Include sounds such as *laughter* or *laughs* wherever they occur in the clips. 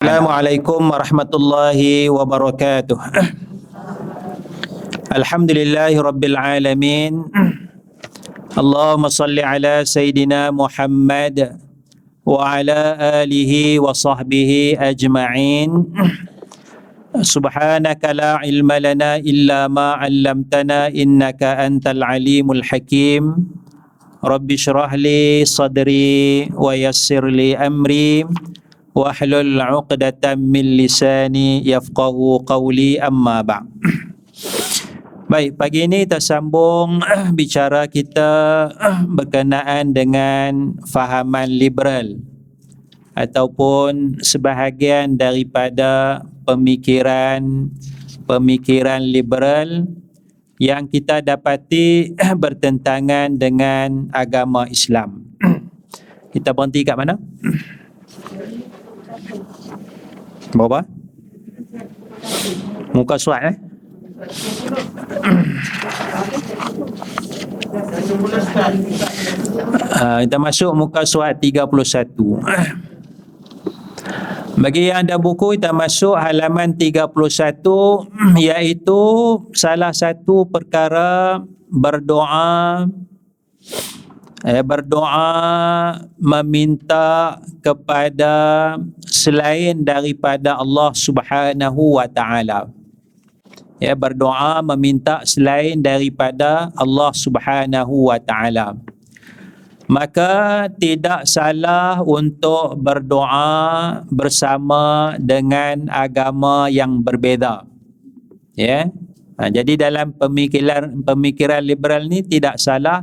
السلام عليكم ورحمة الله وبركاته. الحمد لله رب العالمين. اللهم صل على سيدنا محمد وعلى آله وصحبه أجمعين. سبحانك لا علم لنا إلا ما علمتنا إنك أنت العليم الحكيم. رب اشرح لي صدري ويسر لي أمري. Wahlul 'uqdatam min lisani yafqahu qawli amma ba' Baik, pagi ini kita sambung *clears throat* bicara kita *clears throat* berkenaan dengan fahaman liberal ataupun sebahagian daripada pemikiran pemikiran liberal yang kita dapati *clears throat* bertentangan dengan agama Islam. Kita berhenti kat mana? Berapa? Muka surat eh? Uh, *clears throat* kita masuk muka surat 31. *clears throat* Bagi yang ada buku kita masuk halaman 31 *clears throat* iaitu salah satu perkara berdoa eh, berdoa meminta kepada selain daripada Allah Subhanahu wa taala. Ya berdoa meminta selain daripada Allah Subhanahu wa taala. Maka tidak salah untuk berdoa bersama dengan agama yang berbeza. Ya. Ha, jadi dalam pemikiran pemikiran liberal ni tidak salah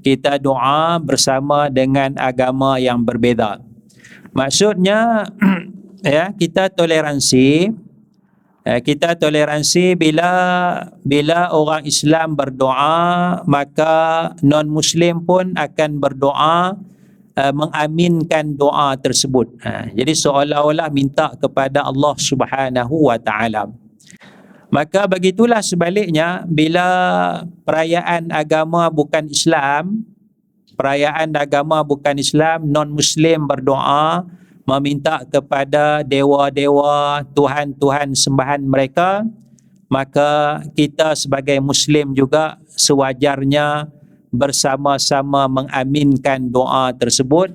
kita doa bersama dengan agama yang berbeza. Maksudnya *clears throat* ya kita toleransi eh, kita toleransi bila bila orang Islam berdoa maka non muslim pun akan berdoa uh, mengaminkan doa tersebut. Uh, jadi seolah-olah minta kepada Allah Subhanahu wa taala. Maka begitulah sebaliknya bila perayaan agama bukan Islam, perayaan agama bukan Islam, non-Muslim berdoa meminta kepada dewa-dewa, tuhan-tuhan sembahan mereka, maka kita sebagai Muslim juga sewajarnya bersama-sama mengaminkan doa tersebut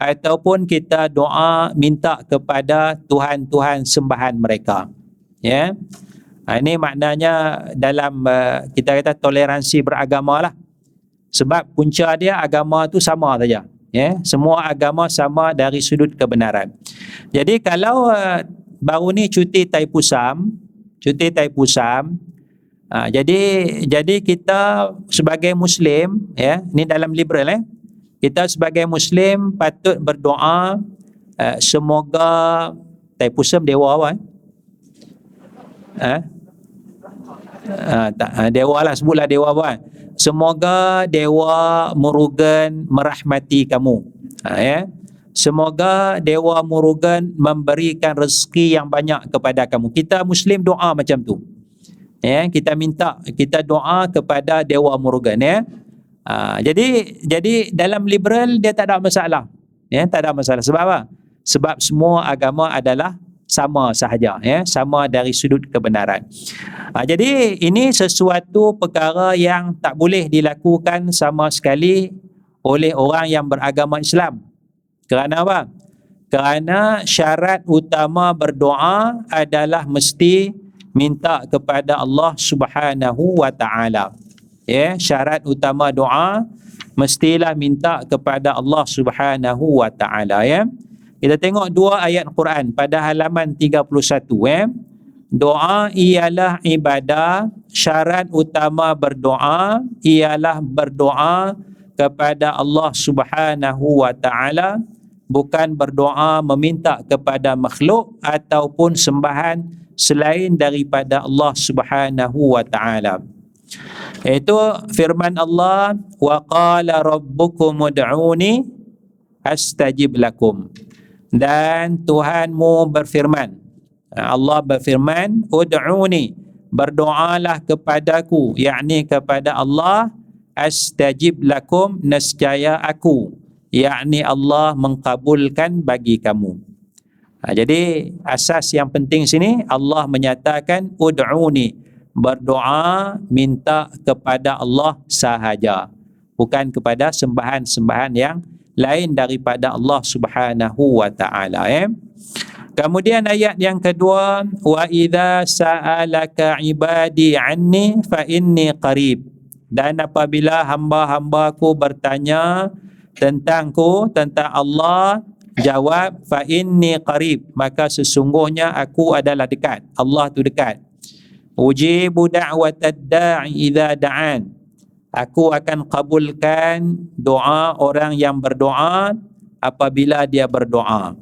ataupun kita doa minta kepada tuhan-tuhan sembahan mereka. Ya. Yeah? Ha, ini maknanya dalam uh, kita kata toleransi beragama lah. Sebab punca dia agama tu sama saja. Ya, semua agama sama dari sudut kebenaran. Jadi kalau uh, baru ni cuti Taipusam, cuti Taipusam, uh, jadi jadi kita sebagai muslim ya, ni dalam liberal eh. Kita sebagai muslim patut berdoa uh, semoga Taipusam dewa apa eh? Eh? Uh, tak, uh, dewa lah sebutlah dewa apa semoga dewa murugan merahmati kamu. Uh, ya. Semoga dewa murugan memberikan rezeki yang banyak kepada kamu. Kita muslim doa macam tu. Ya kita minta kita doa kepada dewa murugan ya. Uh, jadi jadi dalam liberal dia tak ada masalah. Ya tak ada masalah. Sebab apa? Sebab semua agama adalah sama sahaja ya. Sama dari sudut kebenaran. Ha, jadi ini sesuatu perkara yang tak boleh dilakukan sama sekali oleh orang yang beragama Islam. Kerana apa? Kerana syarat utama berdoa adalah mesti minta kepada Allah Subhanahu wa taala. Ya syarat utama doa mestilah minta kepada Allah Subhanahu wa taala ya kita tengok dua ayat Quran pada halaman 31 eh. Doa ialah ibadah, syarat utama berdoa ialah berdoa kepada Allah Subhanahu wa taala bukan berdoa meminta kepada makhluk ataupun sembahan selain daripada Allah Subhanahu wa taala. Itu firman Allah wa qala rabbukum ud'uni astajib lakum dan Tuhanmu berfirman. Allah berfirman ud'uni berdoalah kepadaku yakni kepada Allah astajib lakum nescaya aku yakni Allah mengkabulkan bagi kamu. Ha, jadi asas yang penting sini Allah menyatakan ud'uni berdoa minta kepada Allah sahaja. Bukan kepada sembahan-sembahan yang lain daripada Allah Subhanahu wa taala eh. Kemudian ayat yang kedua wa idza sa'alaka ibadi anni fa inni qarib. Dan apabila hamba-hambaku bertanya tentangku tentang Allah jawab fa inni qarib. Maka sesungguhnya aku adalah dekat. Allah tu dekat. Ujibu da'watad da'i idza da'an aku akan kabulkan doa orang yang berdoa apabila dia berdoa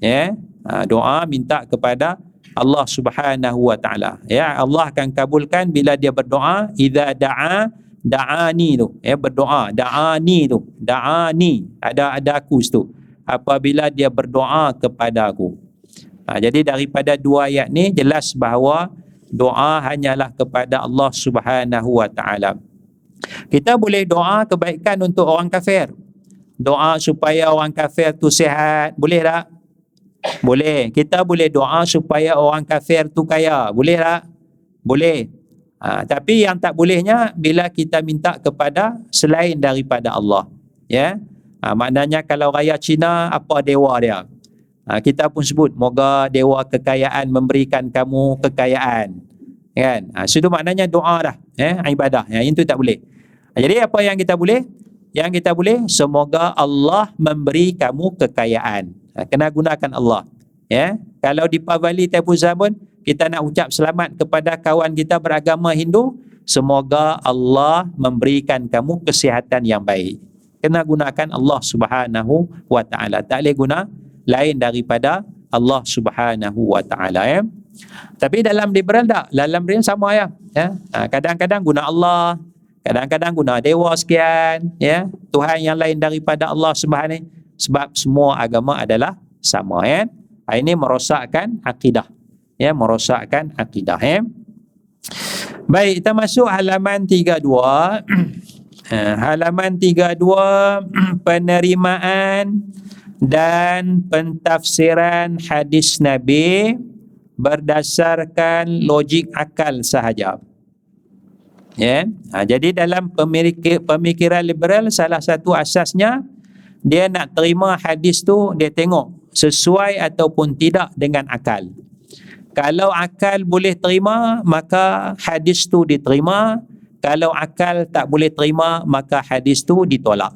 ya yeah? doa minta kepada Allah Subhanahu wa taala ya Allah akan kabulkan bila dia berdoa idza da'a da'ani tu ya berdoa da'ani tu da'ani ada ada aku tu apabila dia berdoa kepada aku. Ha, jadi daripada dua ayat ni jelas bahawa doa hanyalah kepada Allah Subhanahu Wa Taala. Kita boleh doa kebaikan untuk orang kafir. Doa supaya orang kafir tu sihat, boleh tak? Boleh. Kita boleh doa supaya orang kafir tu kaya, boleh tak? Boleh. Ha, tapi yang tak bolehnya bila kita minta kepada selain daripada Allah. Ya. Ha, maknanya kalau raya Cina, apa dewa dia? Ha, kita pun sebut, moga dewa kekayaan memberikan kamu kekayaan. Kan? Ha, so itu maknanya doa dah. Eh, ibadah. Ya, itu tak boleh. Jadi apa yang kita boleh? Yang kita boleh, semoga Allah memberi kamu kekayaan. Ha, kena gunakan Allah. Ya, kalau di Pavali Tepu Zabun, kita nak ucap selamat kepada kawan kita beragama Hindu, semoga Allah memberikan kamu kesihatan yang baik kena gunakan Allah Subhanahu wa taala tak boleh guna lain daripada Allah Subhanahu wa taala ya tapi dalam liberal tak dalam liberal sama ya ya ha, kadang-kadang guna Allah kadang-kadang guna dewa sekian ya. Tuhan yang lain daripada Allah Subhanahu sebab semua agama adalah sama ya. Ini merosakkan akidah ya. Merosakkan akidah ya. Baik, kita masuk halaman 32. Ha, *clears throat* halaman 32 *clears throat* penerimaan dan pentafsiran hadis Nabi berdasarkan logik akal sahaja. Ya. Ha, jadi dalam pemikir, pemikiran liberal salah satu asasnya dia nak terima hadis tu dia tengok sesuai ataupun tidak dengan akal. Kalau akal boleh terima maka hadis tu diterima kalau akal tak boleh terima maka hadis tu ditolak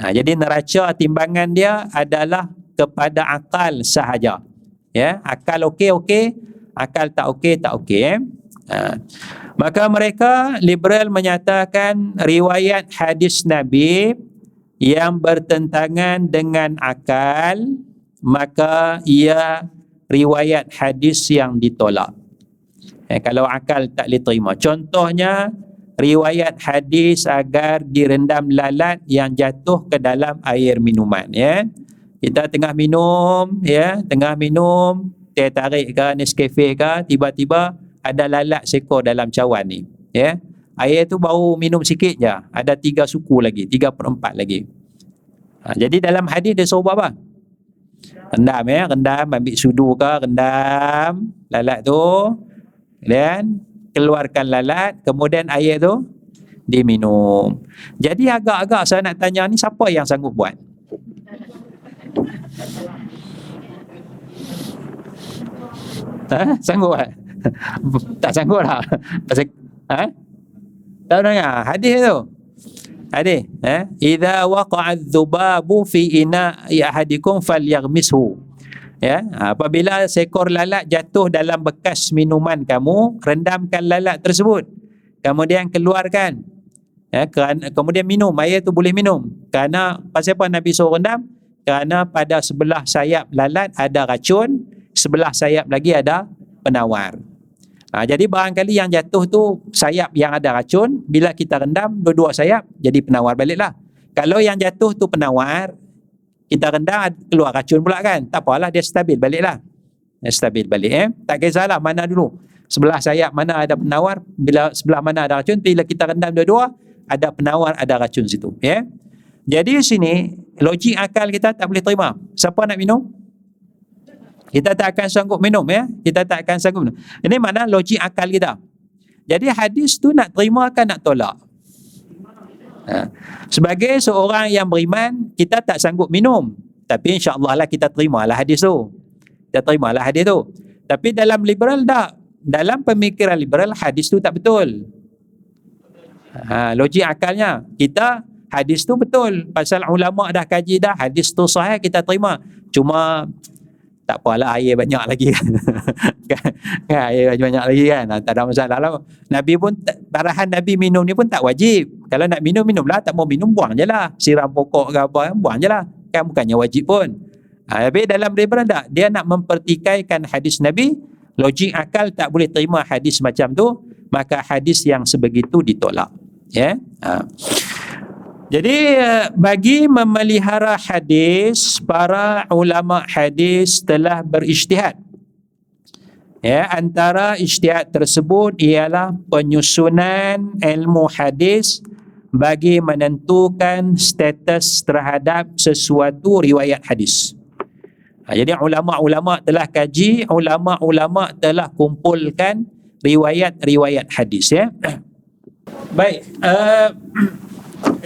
ha, jadi neraca timbangan dia adalah kepada akal sahaja ya akal okey okey akal tak okey tak okey eh? Ha. maka mereka liberal menyatakan riwayat hadis nabi yang bertentangan dengan akal maka ia riwayat hadis yang ditolak Eh, kalau akal tak boleh terima. Contohnya, riwayat hadis agar direndam lalat yang jatuh ke dalam air minuman. Ya. Kita tengah minum, ya, tengah minum, teh tarik ke, Nescafe ke, tiba-tiba ada lalat sekor dalam cawan ni. Ya. Air tu baru minum sikit je. Ada tiga suku lagi, tiga per empat lagi. Ha, jadi dalam hadis dia suruh apa? Rendam ya, rendam, ambil sudu ke, rendam lalat tu dan keluarkan lalat kemudian air tu diminum jadi agak-agak saya nak tanya ni siapa yang sanggup buat ha? sanggup tak? *laughs* tak sanggup lah. Pasal ha? tak dengar? Hadis tu. Hadis eh idza waqa'a adh-dhubabu fi ina'i ahadikum falyaghmishu. Ya? Apabila seekor lalat jatuh dalam bekas minuman kamu rendamkan lalat tersebut. Kemudian keluarkan. Ya? Kerana kemudian minum. Air tu boleh minum. Kerana pasal apa nabi suruh rendam? Kerana pada sebelah sayap lalat ada racun sebelah sayap lagi ada penawar ha, jadi barangkali yang jatuh tu sayap yang ada racun bila kita rendam dua-dua sayap jadi penawar baliklah. Kalau yang jatuh tu penawar kita rendam keluar racun pula kan. Tak apalah dia stabil baliklah. Dia stabil balik eh. Tak kisahlah mana dulu. Sebelah sayap mana ada penawar bila sebelah mana ada racun bila kita rendam dua-dua ada penawar ada racun situ ya. Jadi di sini logik akal kita tak boleh terima. Siapa nak minum Kita tak akan sanggup minum ya. Kita tak akan sanggup minum. Ini mana logik akal kita. Jadi hadis tu nak terima kan nak tolak? Ha. Sebagai seorang yang beriman, kita tak sanggup minum. Tapi insya-Allah lah kita terimalah hadis tu. Kita terimalah hadis tu. Tapi dalam liberal tak. Dalam pemikiran liberal hadis tu tak betul. Ha, logik akalnya kita hadis tu betul. Pasal ulama dah kaji dah hadis tu sahih kita terima. Cuma tak apalah air banyak lagi kan, *laughs* kan? Air banyak lagi kan? Tak ada masalah. Lah Nabi pun parahan Nabi minum ni pun tak wajib. Kalau nak minum minumlah tak mau minum buang je lah. Siram pokok ke apa buang je lah. Kan bukannya wajib pun. Ha, tapi dalam daripada tak dia nak mempertikaikan hadis Nabi logik akal tak boleh terima hadis macam tu maka hadis yang sebegitu ditolak. Ya? Yeah? ha. Jadi bagi memelihara hadis, para ulama hadis telah berijtihad. Ya, antara ijtihad tersebut ialah penyusunan ilmu hadis bagi menentukan status terhadap sesuatu riwayat hadis. Ha, jadi ulama-ulama telah kaji, ulama-ulama telah kumpulkan riwayat-riwayat hadis ya. *coughs* Baik, uh,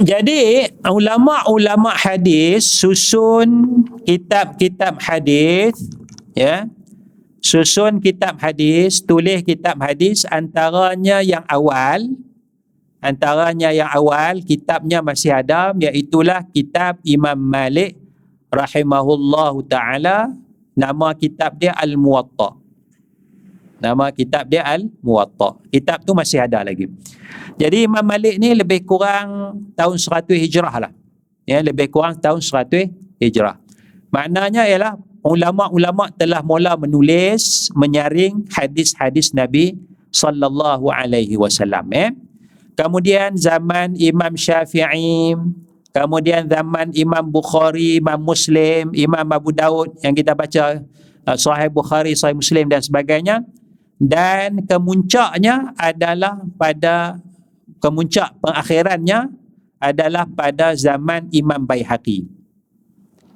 jadi ulama-ulama hadis susun kitab-kitab hadis ya. Susun kitab hadis, tulis kitab hadis antaranya yang awal antaranya yang awal kitabnya masih ada iaitu kitab Imam Malik rahimahullahu taala nama kitab dia Al-Muwatta. Nama kitab dia Al-Muwatta. Kitab tu masih ada lagi. Jadi Imam Malik ni lebih kurang tahun 100 Hijrah lah. Ya, lebih kurang tahun 100 Hijrah. Maknanya ialah ulama-ulama telah mula menulis, menyaring hadis-hadis Nabi sallallahu alaihi wasallam ya. Kemudian zaman Imam Syafi'i, kemudian zaman Imam Bukhari, Imam Muslim, Imam Abu Daud yang kita baca uh, Sahih Bukhari, Sahih Muslim dan sebagainya. Dan kemuncaknya adalah pada kemuncak pengakhirannya adalah pada zaman Imam Baihaqi.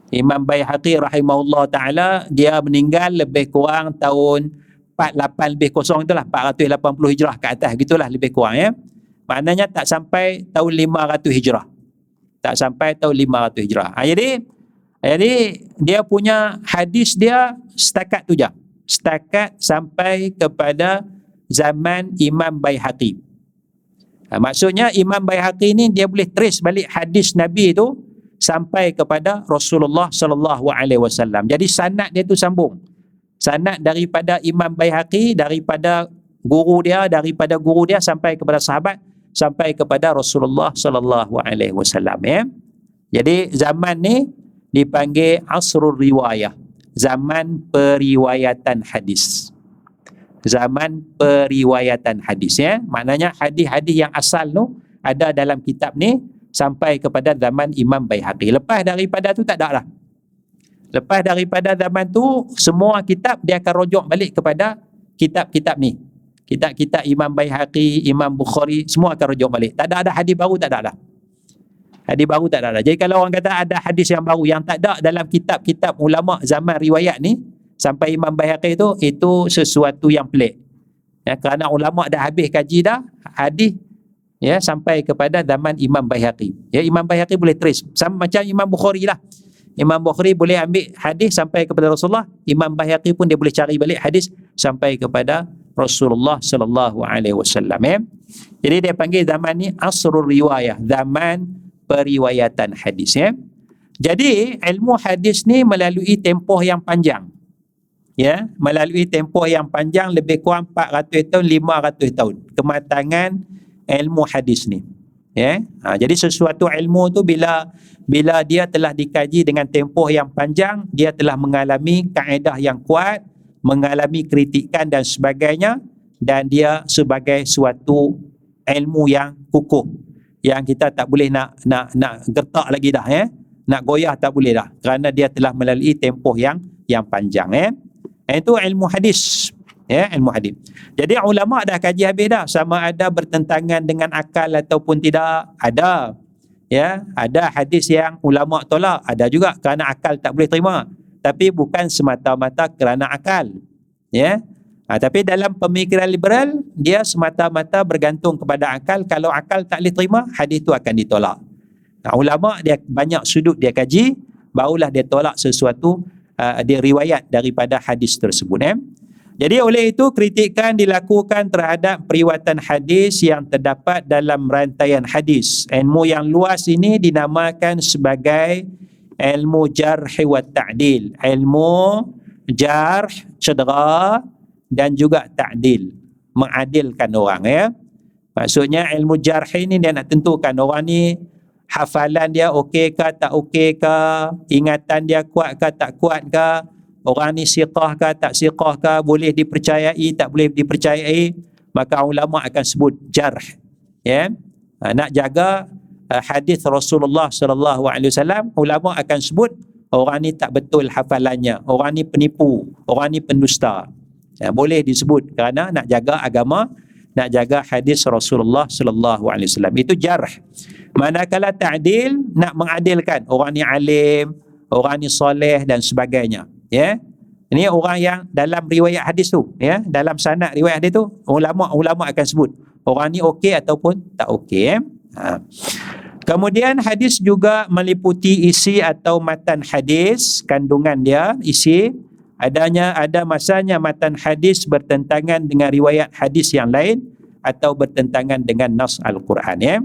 Imam Baihaqi rahimahullah taala dia meninggal lebih kurang tahun 48 lebih kosong itulah 480 hijrah ke atas gitulah lebih kurang ya. Maknanya tak sampai tahun 500 hijrah. Tak sampai tahun 500 hijrah. Ha, jadi jadi dia punya hadis dia setakat tu je. Setakat sampai kepada zaman Imam Baihaqi. Ha, maksudnya Imam Baihaqi ni dia boleh trace balik hadis Nabi tu sampai kepada Rasulullah sallallahu alaihi wasallam. Jadi sanad dia tu sambung. Sanad daripada Imam Baihaqi daripada guru dia daripada guru dia sampai kepada sahabat sampai kepada Rasulullah sallallahu alaihi wasallam ya. Jadi zaman ni dipanggil asrul riwayah, zaman periwayatan hadis. Zaman periwayatan hadis ya. Maknanya hadis-hadis yang asal tu ada dalam kitab ni sampai kepada zaman Imam Baihaqi. Lepas daripada tu tak ada lah. Lepas daripada zaman tu semua kitab dia akan rujuk balik kepada kitab-kitab ni. Kitab-kitab Imam Baihaqi Imam Bukhari semua akan rujuk balik. Tak ada ada hadis baru tak ada lah hadis baru tak ada jadi kalau orang kata ada hadis yang baru yang tak ada dalam kitab-kitab ulama zaman riwayat ni sampai Imam Bayhaqi itu itu sesuatu yang pelik. Ya, kerana ulama dah habis kaji dah hadis ya sampai kepada zaman Imam Bayhaqi. Ya Imam Bayhaqi boleh trace sama macam Imam Bukhari lah. Imam Bukhari boleh ambil hadis sampai kepada Rasulullah, Imam Bayhaqi pun dia boleh cari balik hadis sampai kepada Rasulullah sallallahu alaihi wasallam ya. Jadi dia panggil zaman ni asrul riwayah, zaman periwayatan hadis ya. Jadi ilmu hadis ni melalui tempoh yang panjang ya. Melalui tempoh yang panjang lebih kurang 400 tahun 500 tahun. Kematangan ilmu hadis ni ya. Ha, jadi sesuatu ilmu tu bila bila dia telah dikaji dengan tempoh yang panjang dia telah mengalami kaedah yang kuat mengalami kritikan dan sebagainya dan dia sebagai suatu ilmu yang kukuh yang kita tak boleh nak nak nak gertak lagi dah ya nak goyah tak boleh dah kerana dia telah melalui tempoh yang yang panjang ya itu ilmu hadis. Ya, ilmu hadis. Jadi ulama dah kaji habis dah sama ada bertentangan dengan akal ataupun tidak. Ada. Ya, ada hadis yang ulama tolak, ada juga kerana akal tak boleh terima. tapi bukan semata-mata kerana akal ya ha, tapi dalam pemikiran liberal dia semata-mata bergantung kepada akal kalau akal tak boleh terima hadis itu akan ditolak nah, ulama dia banyak sudut dia kaji barulah dia tolak sesuatu uh, dia riwayat daripada hadis tersebut eh? Jadi oleh itu kritikan dilakukan terhadap periwatan hadis yang terdapat dalam rantaian hadis. Ilmu yang luas ini dinamakan sebagai ilmu jarh wa ta'dil. Ilmu jarh, cedera dan juga ta'dil. Mengadilkan orang ya. Maksudnya ilmu jarh ini dia nak tentukan orang ni hafalan dia okey ke tak okey ke, ingatan dia kuat ke tak kuat ke, orang ni siqah ke tak siqah ke boleh dipercayai tak boleh dipercayai maka ulama akan sebut jarh ya ha, nak jaga uh, hadis Rasulullah sallallahu alaihi wasallam ulama akan sebut orang ni tak betul hafalannya orang ni penipu orang ni pendusta ya, boleh disebut kerana nak jaga agama nak jaga hadis Rasulullah sallallahu alaihi wasallam. Itu jarh. Manakala ta'dil nak mengadilkan orang ni alim orang ni soleh dan sebagainya. Ya. Ini orang yang dalam riwayat hadis tu ya. Dalam sanad riwayat hadis tu ulama ulama akan sebut orang ni okey ataupun tak okey eh? ha. kemudian hadis juga meliputi isi atau matan hadis kandungan dia isi adanya ada masanya matan hadis bertentangan dengan riwayat hadis yang lain atau bertentangan dengan nas al-Quran ya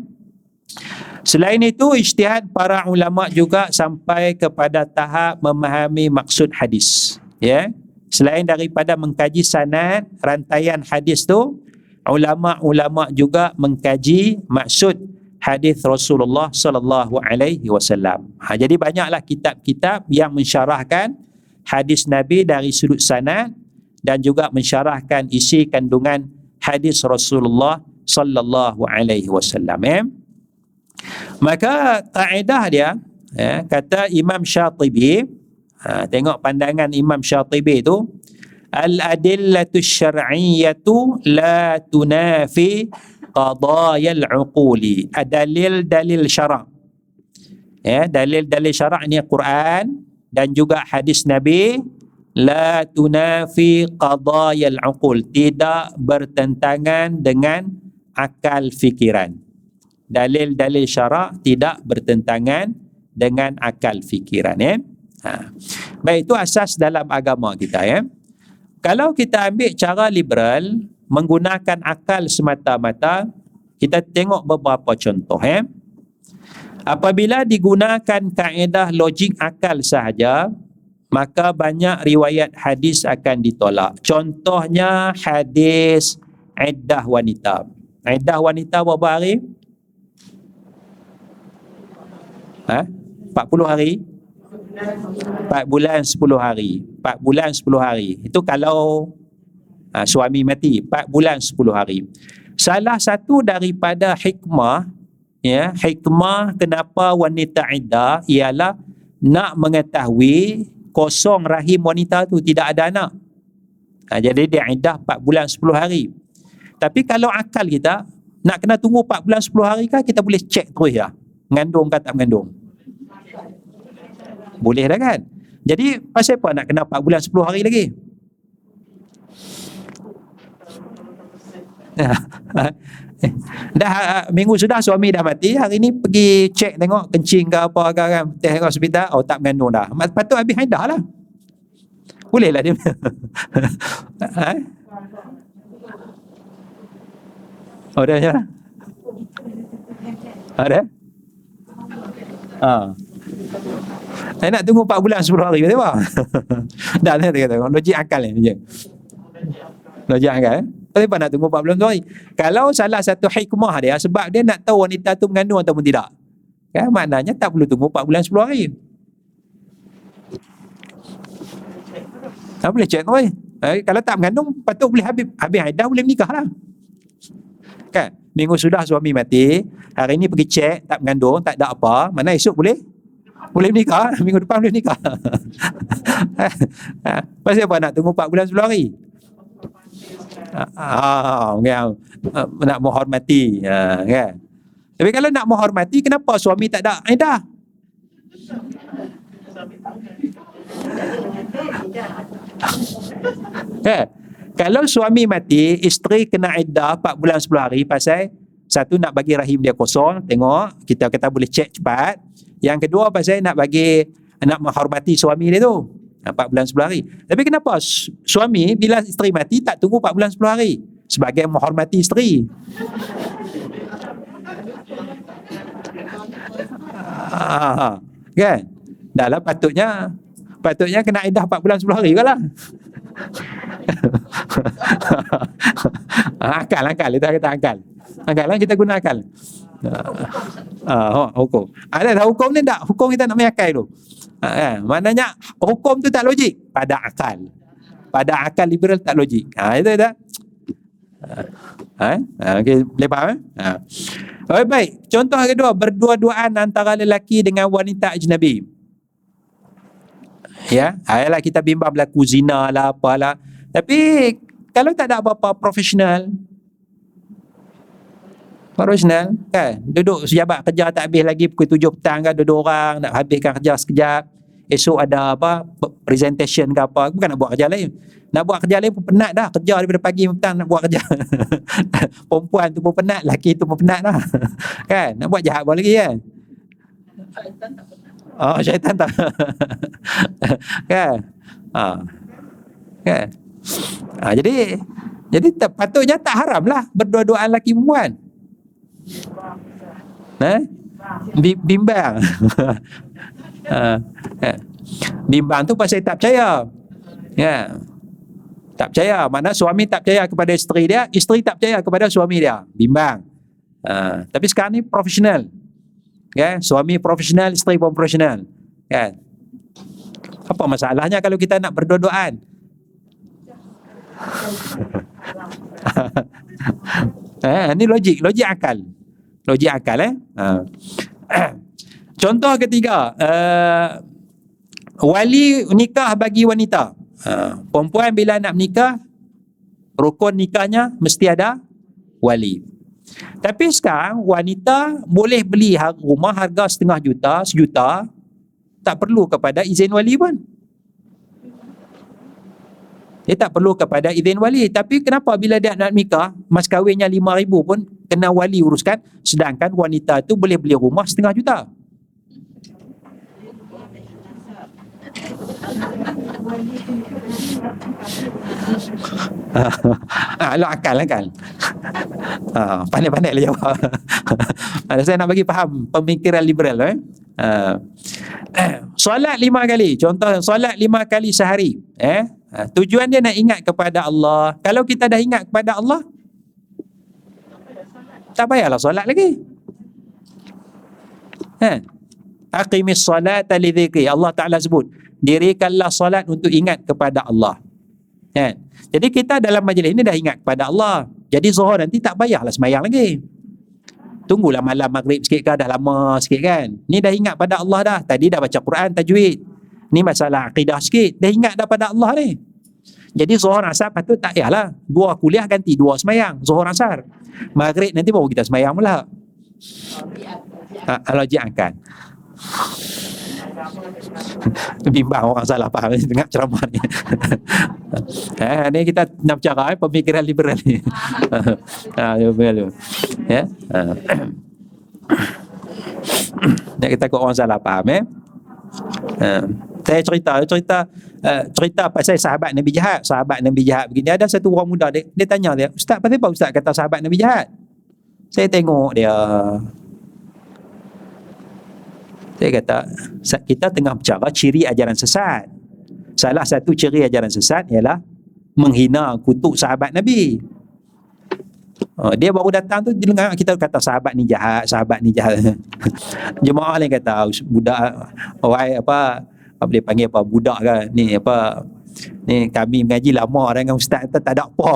Selain itu, ijtihad para ulama juga sampai kepada tahap memahami maksud hadis. Ya, selain daripada mengkaji sanad rantaian hadis tu, ulama-ulama juga mengkaji maksud hadis Rasulullah sallallahu alaihi wasallam. Ha, jadi banyaklah kitab-kitab yang mensyarahkan hadis Nabi dari sudut sanad dan juga mensyarahkan isi kandungan hadis Rasulullah sallallahu alaihi wasallam. Eh? Maka kaedah dia ya, kata Imam Syatibi ha, tengok pandangan Imam Syatibi tu al-adillatu syar'iyyatu la tunafi qadaya al-uquli dalil dalil syarak ya dalil dalil syarak ni Quran dan juga hadis Nabi la tunafi qadaya al-uqul tidak bertentangan dengan akal fikiran dalil-dalil syarak tidak bertentangan dengan akal fikiran ya. Ha. Baik itu asas dalam agama kita ya. Kalau kita ambil cara liberal menggunakan akal semata-mata, kita tengok beberapa contoh ya. Apabila digunakan kaedah logik akal sahaja, maka banyak riwayat hadis akan ditolak. Contohnya hadis iddah wanita. Iddah wanita berapa hari? Ha? 40 hari? 4 bulan 10 hari. 4 bulan 10 hari. Itu kalau ha, suami mati. 4 bulan 10 hari. Salah satu daripada hikmah, ya, hikmah kenapa wanita iddah ialah nak mengetahui kosong rahim wanita tu tidak ada anak. Ha, jadi dia iddah 4 bulan 10 hari. Tapi kalau akal kita, nak kena tunggu 4 bulan 10 hari kan kita boleh cek terus ya mengandung ke tak mengandung boleh dah kan jadi pasal apa nak kena 4 bulan 10 hari lagi *laughs* *laughs* dah minggu sudah suami dah mati hari ni pergi cek tengok kencing ke apa ke kan tengok hospital oh tak mengandung dah patut habis haidah lah boleh lah dia *laughs* ha? oh dah ya ada Ha. Saya nak tunggu 4 bulan 10 hari kata *laughs* apa? Dah lah kata logik akal ni. Logik akal. Eh? Tapi apa nak tunggu 4 bulan 10 hari? Kalau salah satu hikmah dia sebab dia nak tahu wanita tu mengandung ataupun tidak. Kan maknanya tak perlu tunggu 4 bulan 10 hari. Tak boleh cek tu eh. Kalau tak mengandung patut boleh habis habis haidah boleh menikah lah. Kan? minggu sudah suami mati, hari ini pergi cek, tak mengandung, tak ada apa, mana esok boleh? Boleh nikah, *laughs* minggu depan boleh nikah. *laughs* Pasal apa nak tunggu 4 bulan 10 hari? Ah, kan? nak menghormati, ah, kan? Tapi kalau nak menghormati, kenapa suami tak ada iddah? Eh, kalau suami mati, isteri kena iddah 4 bulan 10 hari pasal satu nak bagi rahim dia kosong, tengok kita kata boleh cek cepat. Yang kedua pasal nak bagi nak menghormati suami dia tu. 4 bulan 10 hari. Tapi kenapa suami bila isteri mati tak tunggu 4 bulan 10 hari sebagai menghormati isteri? Ah, kan? Dah lah patutnya patutnya kena iddah 4 bulan 10 hari ke lah. akal akal kita kata akal. Akal lah kita guna akal. Ah, uh, hukum. Ada dah hukum ni tak? Hukum kita nak mengakal tu. Ha, uh, maknanya hukum tu tak logik pada akal. Pada akal liberal tak logik. Ha, itu tak? Ha, ha, okay, boleh faham eh? Ha. Okay, baik. Contoh kedua, berdua-duaan antara lelaki dengan wanita ajnabi. Ya, ayalah kita bimbang berlaku zina lah, apalah. Tapi kalau tak ada apa-apa profesional, profesional kan, duduk sejabat kerja tak habis lagi pukul tujuh petang kan, duduk orang nak habiskan kerja sekejap. Esok ada apa, presentation ke apa, bukan nak buat kerja lain. Nak buat kerja lain pun penat dah. Kerja daripada pagi petang nak buat kerja. *laughs* Perempuan tu pun penat, laki tu pun penat dah. *laughs* kan? Nak buat jahat buat lagi kan? Oh, syaitan tak. *laughs* kan? Ha. Kan? Ha, jadi jadi patutnya tak haram lah berdua-duaan laki perempuan. Eh? Bimbang. *laughs* ha. Bimbang tu pasal tak percaya. Ya. Tak percaya. Mana suami tak percaya kepada isteri dia, isteri tak percaya kepada suami dia. Bimbang. Uh, tapi sekarang ni profesional. Ya, suami profesional, isteri pun profesional. Kan? Apa masalahnya kalau kita nak berdua-duaan? *laughs* *laughs* eh, ini logik, logik akal. Logik akal eh. Uh. *clears throat* Contoh ketiga, uh, wali nikah bagi wanita. Ha, perempuan bila nak menikah rukun nikahnya mesti ada wali. Tapi sekarang wanita boleh beli rumah harga setengah juta, sejuta tak perlu kepada izin wali pun. Dia tak perlu kepada izin wali. Tapi kenapa bila dia nak nikah, mas kahwinnya lima ribu pun kena wali uruskan. Sedangkan wanita tu boleh beli rumah setengah juta. *laughs* ah, lo akal lah *laughs* kan ah, pandai-pandai lah jawab *laughs* ah, saya nak bagi faham pemikiran liberal eh? ah, *clears throat* solat lima kali contoh solat lima kali sehari eh? Ah, tujuan dia nak ingat kepada Allah kalau kita dah ingat kepada Allah tak payahlah solat lagi eh? aqimis solat li Allah Ta'ala sebut dirikanlah solat untuk ingat kepada Allah. Kan? Jadi kita dalam majlis ini dah ingat kepada Allah. Jadi zuhur nanti tak payahlah semayang lagi. Tunggulah malam maghrib sikit ke dah lama sikit kan. Ni dah ingat pada Allah dah. Tadi dah baca Quran tajwid. Ni masalah akidah sikit. Dah ingat dah pada Allah ni. Jadi zuhur asar patut tak payahlah. Dua kuliah ganti dua semayang. Zuhur asar. Maghrib nanti baru kita semayang pula. Ha, logik akan. bimbang orang salah faham ni tengah ceramah ni. *laughs* eh, ni kita nak bercakap eh, pemikiran liberal ni. *laughs* ha, ya. *coughs* Nak kita kau orang salah faham eh. Uh, saya cerita cerita uh, cerita pasal sahabat Nabi jahat sahabat Nabi jahat begini ada satu orang muda dia, dia tanya dia ustaz pasal apa ustaz kata sahabat Nabi jahat saya tengok dia saya kata kita tengah bicara ciri ajaran sesat. Salah satu ciri ajaran sesat ialah menghina kutuk sahabat Nabi. Oh, dia baru datang tu dia dengar kita kata sahabat ni jahat, sahabat ni jahat. *laughs* Jemaah lain kata budak orang apa apa boleh panggil apa budak kan. Ni apa ni kami mengaji lama dengan ustaz tak, tak ada apa.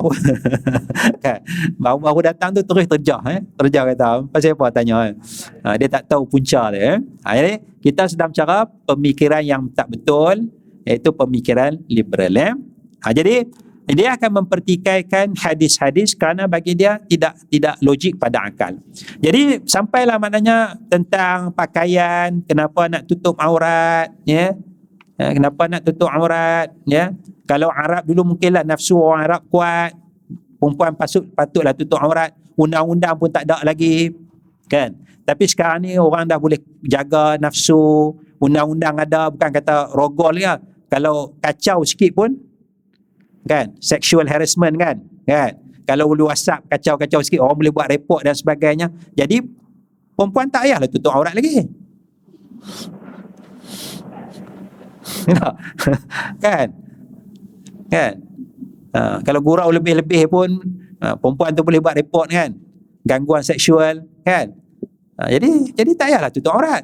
*laughs* Kan? Baru-baru datang tu terus terjah eh. Terjah kata pasal apa tanya eh? ha, dia tak tahu punca dia eh. Ha, jadi kita sedang cara pemikiran yang tak betul iaitu pemikiran liberal eh. Ha, jadi dia akan mempertikaikan hadis-hadis kerana bagi dia tidak tidak logik pada akal. Jadi sampailah maknanya tentang pakaian, kenapa nak tutup aurat, ya. Ya, kenapa nak tutup aurat? Ya. Kalau Arab dulu mungkinlah nafsu orang Arab kuat. Perempuan patut patutlah tutup aurat. Undang-undang pun tak ada lagi. Kan? Tapi sekarang ni orang dah boleh jaga nafsu. Undang-undang ada bukan kata rogol ya. Kalau kacau sikit pun kan sexual harassment kan kan kalau boleh whatsapp kacau-kacau sikit orang boleh buat report dan sebagainya jadi perempuan tak payahlah tutup aurat lagi *laughs* kan? Kan? Ha, kalau gurau lebih-lebih pun ha, perempuan tu boleh buat report kan? Gangguan seksual kan? Ha, jadi jadi tak payahlah tutup aurat.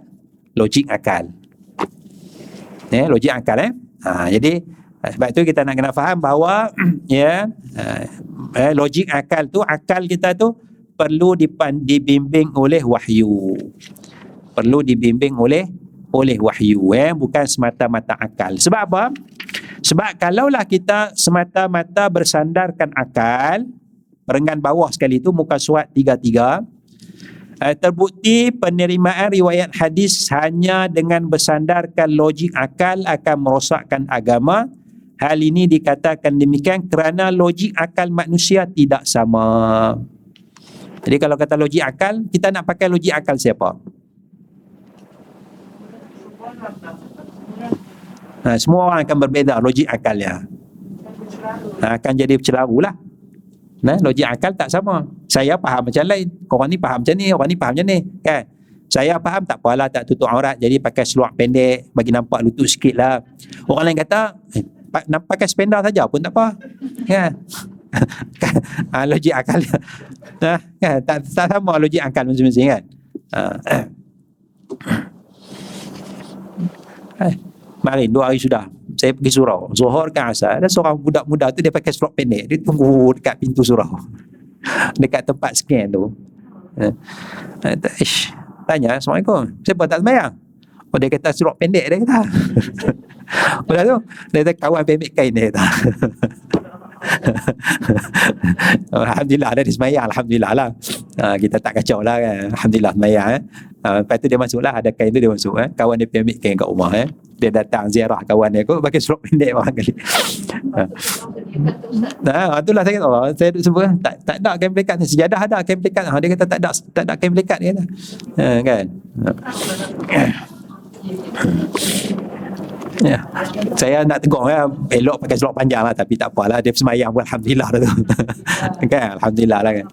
Logik akal. Eh logik akal eh? Ha, jadi sebab tu kita nak kena faham bahawa *clears throat* ya eh, logik akal tu akal kita tu perlu dibimbing oleh wahyu. Perlu dibimbing oleh oleh wahyu eh? Bukan semata-mata akal. Sebab apa? Sebab kalaulah kita semata-mata bersandarkan akal perenggan bawah sekali tu muka surat 33 eh, terbukti penerimaan riwayat hadis hanya dengan bersandarkan logik akal akan merosakkan agama. Hal ini dikatakan demikian kerana logik akal manusia tidak sama. Jadi kalau kata logik akal kita nak pakai logik akal siapa Ha, semua orang akan berbeza logik akalnya. Ha, akan jadi bercelaru lah. Nah, logik akal tak sama. Saya faham macam lain. Orang ni faham macam ni, orang ni faham macam ni. Kan? Saya faham tak apalah tak tutup aurat. Jadi pakai seluar pendek, bagi nampak lutut sikit lah. Orang lain kata, eh, pakai spender saja pun tak apa. Kan? *laughs* ha, logik akal. Nah, kan? tak, tak sama logik akal masing-masing kan? Ha. Eh, mari dua hari sudah saya pergi surau. Zuhur ke asar. Ada seorang budak muda tu dia pakai strop pendek. Dia tunggu dekat pintu surau. *laughs* dekat tempat scan tu. Eh, ish, tanya Assalamualaikum. Siapa tak sembahyang? Oh dia kata strop pendek dia kata. *laughs* Lepas tu dia kata kawan pendek kain dia kata. *laughs* *laughs* Alhamdulillah ada di semayang Alhamdulillah lah uh, Kita tak kacau lah kan Alhamdulillah semayang eh. uh, Lepas tu dia masuk lah Ada kain tu dia masuk eh. Kawan dia ambil kain kat rumah eh. Dia datang ziarah kawan dia Kau pakai serok pendek *laughs* orang kali uh. Nah, itulah saya kata oh, Saya duduk sebut tak, tak ada kain pelikat Sejadah ada kain pelikat Dia kata tak ada Tak ada kain pelikat dia kata. Uh, Kan uh. Ya. Saya nak tegur ya, elok pakai selok panjang lah tapi tak apalah dia semayang pun alhamdulillah tu. *laughs* kan alhamdulillah lah kan.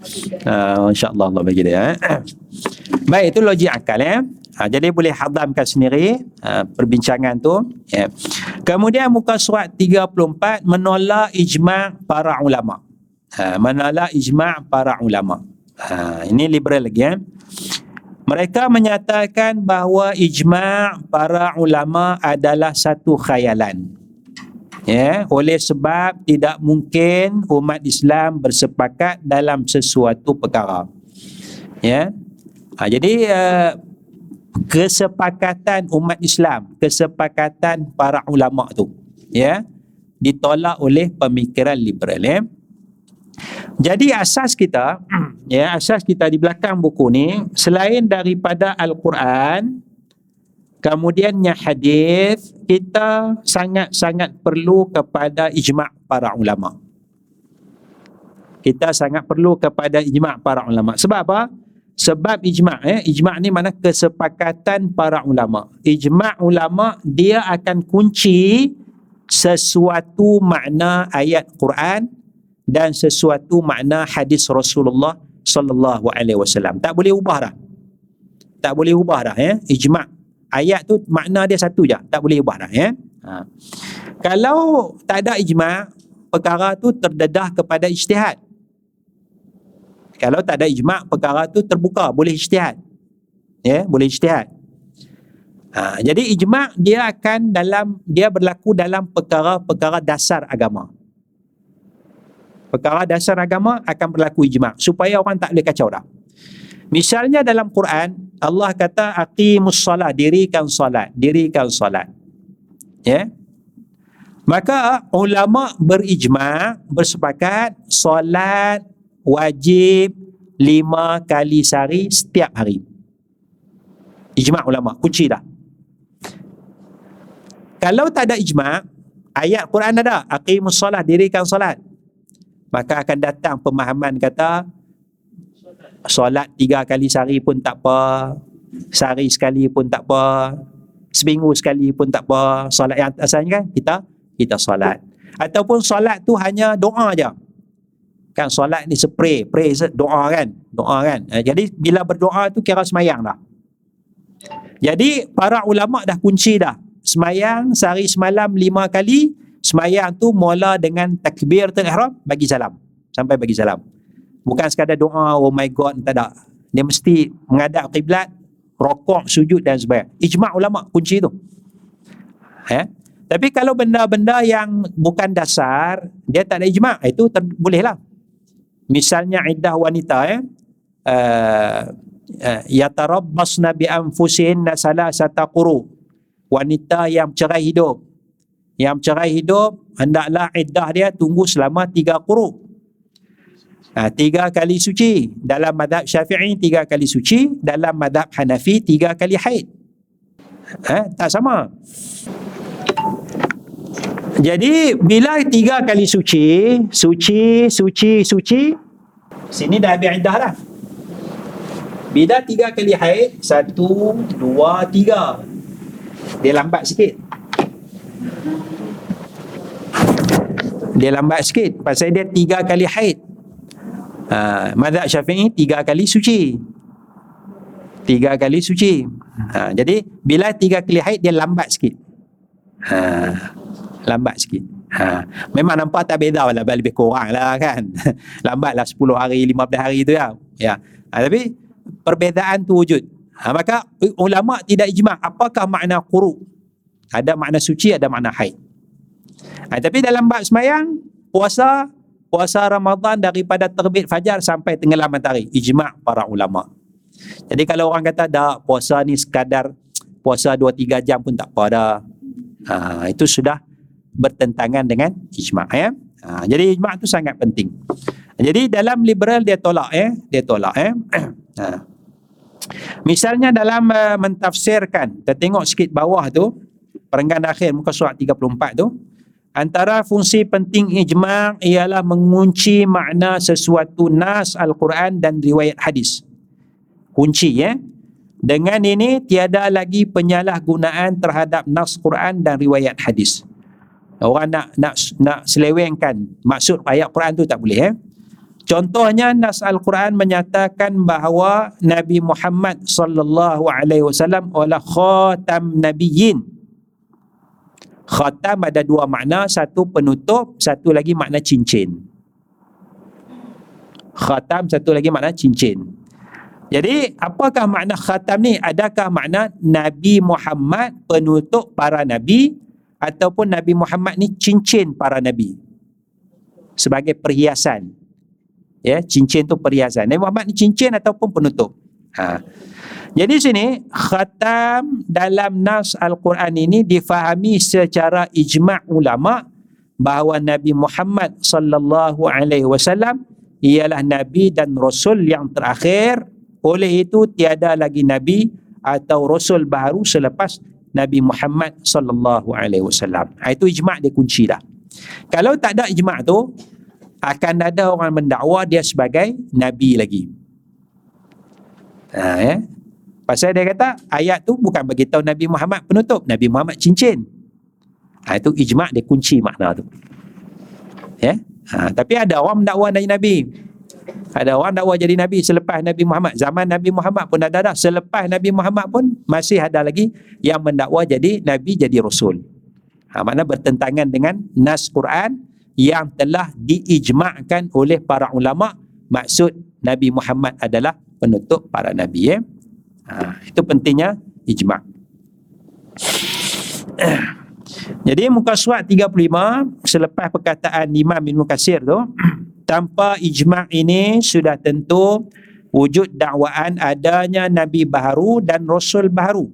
Uh, insya-Allah Allah bagi dia. Eh. Baik itu logik akal ya. Ha, jadi boleh hadamkan sendiri ha, perbincangan tu. Ya. Kemudian muka surat 34 menolak ijma' para ulama. Ha, menolak ijma' para ulama. Ha, ini liberal lagi ya. Mereka menyatakan bahawa ijma' para ulama adalah satu khayalan. Ya, oleh sebab tidak mungkin umat Islam bersepakat dalam sesuatu perkara. Ya. Ha, jadi uh, kesepakatan umat Islam, kesepakatan para ulama tu, ya, ditolak oleh pemikiran liberal. Ya. Jadi asas kita, *clears throat* ya asas kita di belakang buku ni selain daripada Al-Quran, kemudiannya hadis, kita sangat-sangat perlu kepada ijma' para ulama. Kita sangat perlu kepada ijma' para ulama. Sebab apa? Sebab ijma' eh, ijma' ni mana kesepakatan para ulama. Ijma' ulama dia akan kunci sesuatu makna ayat Quran dan sesuatu makna hadis Rasulullah sallallahu alaihi wasallam. Tak boleh ubah dah. Tak boleh ubah dah ya. Ijma' ayat tu makna dia satu je. Tak boleh ubah dah ya. Ha. Kalau tak ada ijma' perkara tu terdedah kepada ijtihad. Kalau tak ada ijma' perkara tu terbuka boleh ijtihad. Ya, boleh ijtihad. Ha, jadi ijma' dia akan dalam dia berlaku dalam perkara-perkara dasar agama perkara dasar agama akan berlaku ijma' supaya orang tak boleh kacau dah. Misalnya dalam Quran, Allah kata aqimus salat, dirikan salat, dirikan salat. Ya. Yeah? Maka ulama berijma' bersepakat salat wajib lima kali sehari setiap hari. Ijma' ulama, kunci dah. Kalau tak ada ijma' ayat Quran ada aqimus solat dirikan solat maka akan datang pemahaman kata solat tiga kali sehari pun tak apa sehari sekali pun tak apa seminggu sekali pun tak apa solat yang asalnya kan kita kita solat. Ataupun solat tu hanya doa aja kan solat ni spray pray doa kan doa kan. Eh, jadi bila berdoa tu kira semayang dah. Jadi para ulama dah kunci dah. Semayang sehari semalam lima kali semayang tu mula dengan takbir ihram bagi salam. Sampai bagi salam. Bukan sekadar doa oh my god tak ada. Dia mesti menghadap kiblat rokok sujud dan sebagainya. Ijma' ulama kunci tu. Ya tapi kalau benda-benda yang bukan dasar dia tak ada ijma' itu ter- boleh lah. Misalnya iddah wanita ya. Uh, uh, yatarabbasna bi anfusihinna salasata quru. Wanita yang cerai hidup yang cerai hidup hendaklah iddah dia tunggu selama tiga quru Ha, tiga kali suci. Dalam madhab syafi'i, tiga kali suci. Dalam madhab Hanafi, tiga kali haid. Ha, tak sama. Jadi, bila tiga kali suci, suci, suci, suci, sini dah habis iddah dah. Bila tiga kali haid, satu, dua, tiga. Dia lambat sikit. Dia lambat sikit. Pasal dia tiga kali haid. Ha, mazhab Syafi'i tiga kali suci. Tiga kali suci. Ha, jadi bila tiga kali haid dia lambat sikit. Ha, lambat sikit. Ha, memang nampak tak beza lah lebih kurang lah kan. *laughs* lambat lah 10 hari, 15 hari tu ya. ya. Ha, tapi perbezaan tu wujud. Ha, maka ulama tidak ijma' apakah makna quru? Ada makna suci, ada makna haid. Ha, tapi dalam bab semayang, puasa, puasa Ramadan daripada terbit fajar sampai tenggelam matahari. Ijma' para ulama. Jadi kalau orang kata dah puasa ni sekadar puasa 2-3 jam pun tak apa dah. Ha, itu sudah bertentangan dengan ijma' ya. Ha, jadi ijma' tu sangat penting. Jadi dalam liberal dia tolak ya. Dia tolak ya. *clears throat* Ha. misalnya dalam uh, mentafsirkan kita tengok sikit bawah tu perenggan akhir muka surat 34 tu Antara fungsi penting ijma' ialah mengunci makna sesuatu nas Al-Quran dan riwayat hadis. Kunci ya. Dengan ini tiada lagi penyalahgunaan terhadap nas Quran dan riwayat hadis. Orang nak nak nak selewengkan maksud ayat Quran tu tak boleh ya. Contohnya nas Al-Quran menyatakan bahawa Nabi Muhammad sallallahu alaihi wasallam adalah khatam nabiyyin Khatam ada dua makna, satu penutup, satu lagi makna cincin. Khatam satu lagi makna cincin. Jadi, apakah makna khatam ni? Adakah makna Nabi Muhammad penutup para nabi ataupun Nabi Muhammad ni cincin para nabi? Sebagai perhiasan. Ya, cincin tu perhiasan. Nabi Muhammad ni cincin ataupun penutup. Ha. Jadi sini khatam dalam nas Al-Quran ini difahami secara ijma' ulama bahawa Nabi Muhammad sallallahu alaihi wasallam ialah nabi dan rasul yang terakhir oleh itu tiada lagi nabi atau rasul baru selepas Nabi Muhammad sallallahu alaihi wasallam. Ha, itu ijma' dia kunci dah. Kalau tak ada ijma' tu akan ada orang mendakwa dia sebagai nabi lagi. Ha, ya? Pasal dia kata ayat tu bukan bagi tahu Nabi Muhammad penutup, Nabi Muhammad cincin. Ha, itu ijma' dia kunci makna tu. Ya? Ha, tapi ada orang mendakwa dari Nabi. Ada orang dakwa jadi Nabi selepas Nabi Muhammad. Zaman Nabi Muhammad pun ada dah. Selepas Nabi Muhammad pun masih ada lagi yang mendakwa jadi Nabi jadi Rasul. Ha, makna bertentangan dengan Nas Quran yang telah diijma'kan oleh para ulama. Maksud Nabi Muhammad adalah penutup para Nabi. Ya? Ha, itu pentingnya ijma'. *clears throat* Jadi muka surat 35 selepas perkataan Imam bin Mukassir tu *clears throat* tanpa ijma' ini sudah tentu wujud dakwaan adanya nabi baharu dan rasul baharu